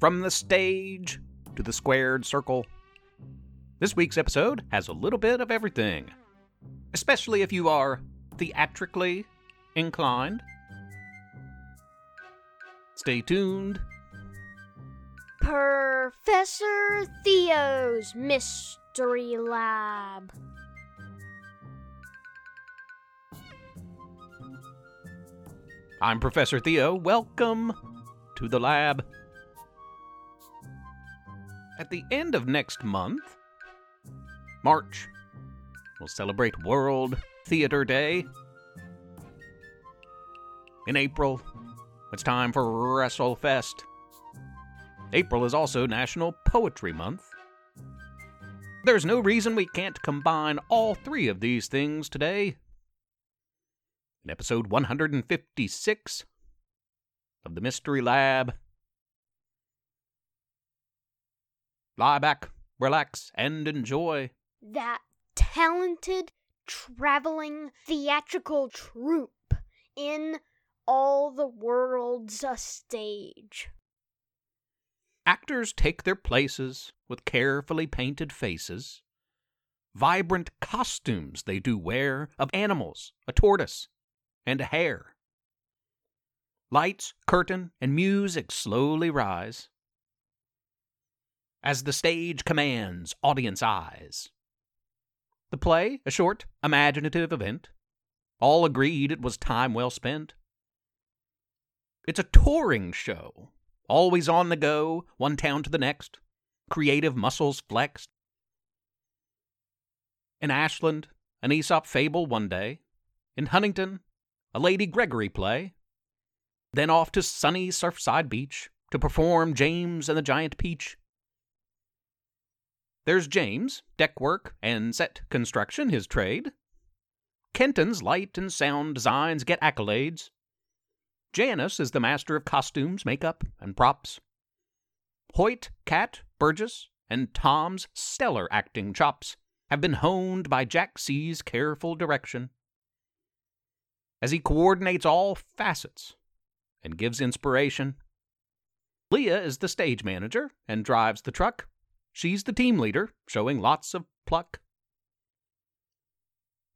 From the stage to the squared circle. This week's episode has a little bit of everything, especially if you are theatrically inclined. Stay tuned. Professor Theo's Mystery Lab. I'm Professor Theo. Welcome to the lab. At the end of next month, March, we'll celebrate World Theater Day. In April, it's time for WrestleFest. April is also National Poetry Month. There's no reason we can't combine all three of these things today. In episode 156 of the Mystery Lab, lie back, relax, and enjoy. That talented traveling theatrical troupe in all the world's a stage. Actors take their places with carefully painted faces. Vibrant costumes they do wear of animals, a tortoise, and a hare. Lights, curtain, and music slowly rise. As the stage commands audience eyes. The play, a short, imaginative event. All agreed it was time well spent. It's a touring show, always on the go, one town to the next, creative muscles flexed. In Ashland, an Aesop fable one day. In Huntington, a Lady Gregory play. Then off to sunny Surfside Beach to perform James and the Giant Peach. There's James, deck work and set construction, his trade. Kenton's light and sound designs get accolades. Janice is the master of costumes, makeup, and props. Hoyt, Cat, Burgess, and Tom's stellar acting chops have been honed by Jack C's careful direction. As he coordinates all facets and gives inspiration, Leah is the stage manager and drives the truck. She's the team leader, showing lots of pluck.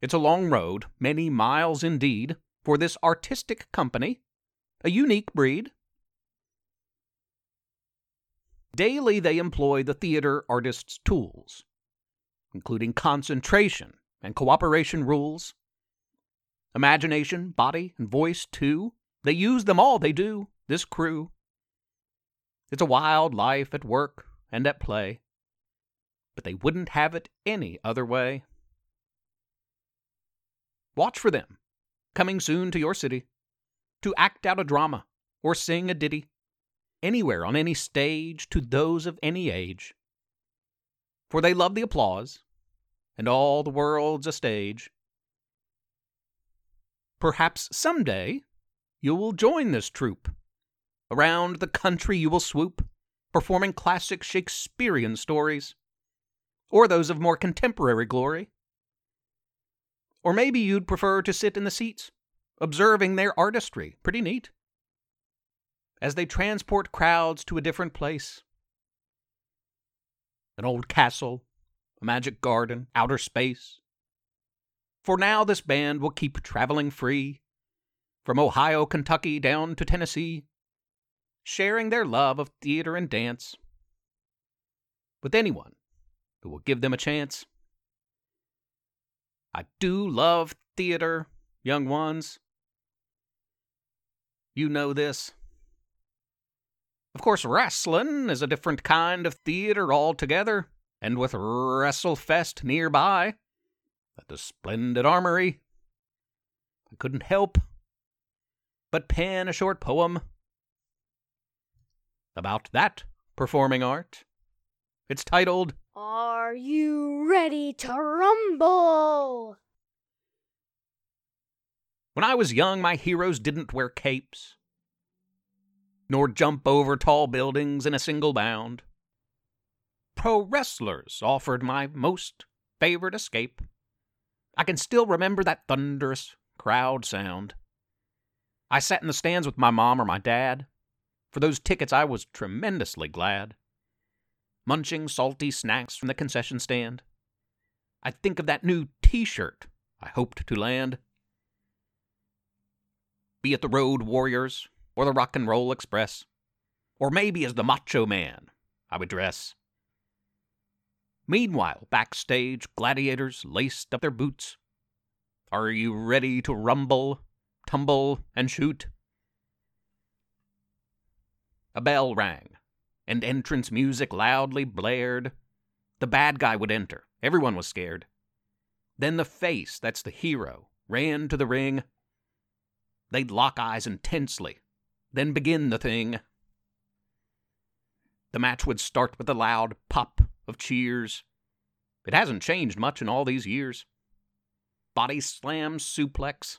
It's a long road, many miles indeed, for this artistic company, a unique breed. Daily they employ the theater artist's tools, including concentration and cooperation rules, imagination, body, and voice, too. They use them all, they do, this crew. It's a wild life at work and at play, but they wouldn't have it any other way. Watch for them, coming soon to your city, to act out a drama or sing a ditty, anywhere on any stage to those of any age. For they love the applause, and all the world's a stage. Perhaps someday you will join this troupe. Around the country you will swoop, performing classic Shakespearean stories, or those of more contemporary glory. Or maybe you'd prefer to sit in the seats, observing their artistry. Pretty neat. As they transport crowds to a different place an old castle, a magic garden, outer space. For now, this band will keep traveling free from Ohio, Kentucky, down to Tennessee, sharing their love of theater and dance with anyone who will give them a chance. I do love theater, young ones. You know this. Of course, wrestling is a different kind of theater altogether, and with WrestleFest nearby, at the splendid armory, I couldn't help but pen a short poem about that performing art. It's titled Are you ready to rumble? When I was young, my heroes didn't wear capes, nor jump over tall buildings in a single bound. Pro wrestlers offered my most favorite escape. I can still remember that thunderous crowd sound. I sat in the stands with my mom or my dad, For those tickets, I was tremendously glad. Munching salty snacks from the concession stand. I think of that new t shirt I hoped to land. Be it the Road Warriors or the Rock and Roll Express, or maybe as the Macho Man I would dress. Meanwhile, backstage, gladiators laced up their boots. Are you ready to rumble, tumble, and shoot? A bell rang, and entrance music loudly blared. The bad guy would enter. Everyone was scared. Then the face, that's the hero, ran to the ring. They'd lock eyes intensely, then begin the thing. The match would start with a loud pop of cheers. It hasn't changed much in all these years. Body slam suplex,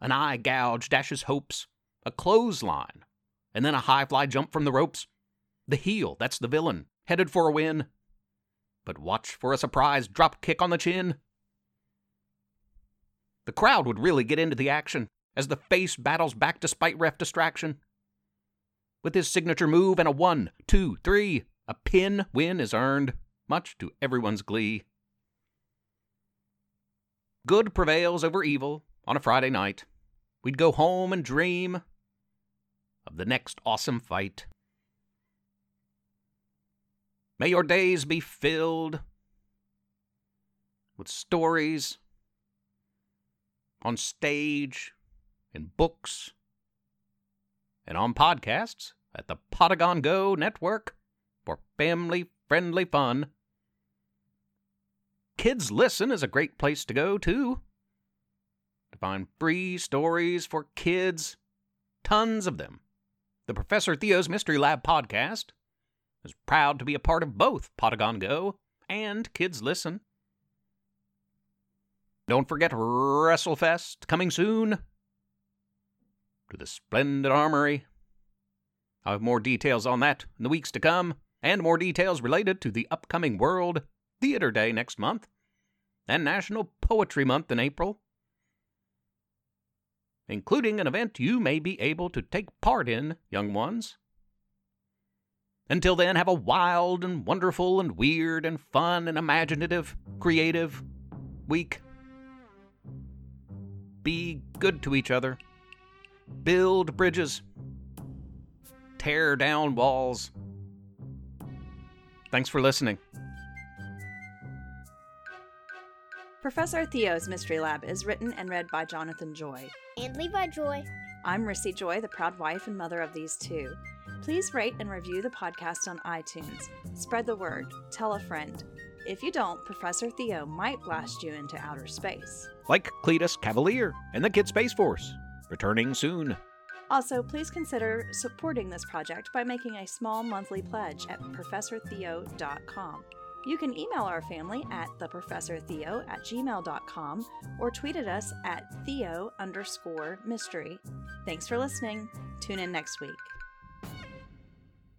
an eye gouge dashes hopes, a clothesline, and then a high fly jump from the ropes. The heel, that's the villain, headed for a win. But watch for a surprise drop kick on the chin. The crowd would really get into the action as the face battles back despite ref distraction. With his signature move and a one, two, three, a pin win is earned, much to everyone's glee. Good prevails over evil on a Friday night. We'd go home and dream of the next awesome fight. May your days be filled with stories on stage, in books, and on podcasts at the Potagon Go network for family friendly fun. Kids Listen is a great place to go, too. To find free stories for kids, tons of them. The Professor Theo's Mystery Lab podcast is proud to be a part of both Potagon Go and Kids Listen. Don't forget WrestleFest coming soon to the Splendid Armory. I'll have more details on that in the weeks to come, and more details related to the upcoming World Theater Day next month and National Poetry Month in April, including an event you may be able to take part in, young ones. Until then, have a wild and wonderful and weird and fun and imaginative, creative week. Be good to each other. Build bridges. Tear down walls. Thanks for listening. Professor Theo's Mystery Lab is written and read by Jonathan Joy. And Levi Joy. I'm Rissy Joy, the proud wife and mother of these two. Please rate and review the podcast on iTunes. Spread the word. Tell a friend. If you don't, Professor Theo might blast you into outer space. Like Cletus Cavalier and the Kid Space Force, returning soon. Also, please consider supporting this project by making a small monthly pledge at ProfessorTheo.com. You can email our family at theprofessortheo at gmail.com or tweet at us at theo underscore mystery. Thanks for listening. Tune in next week.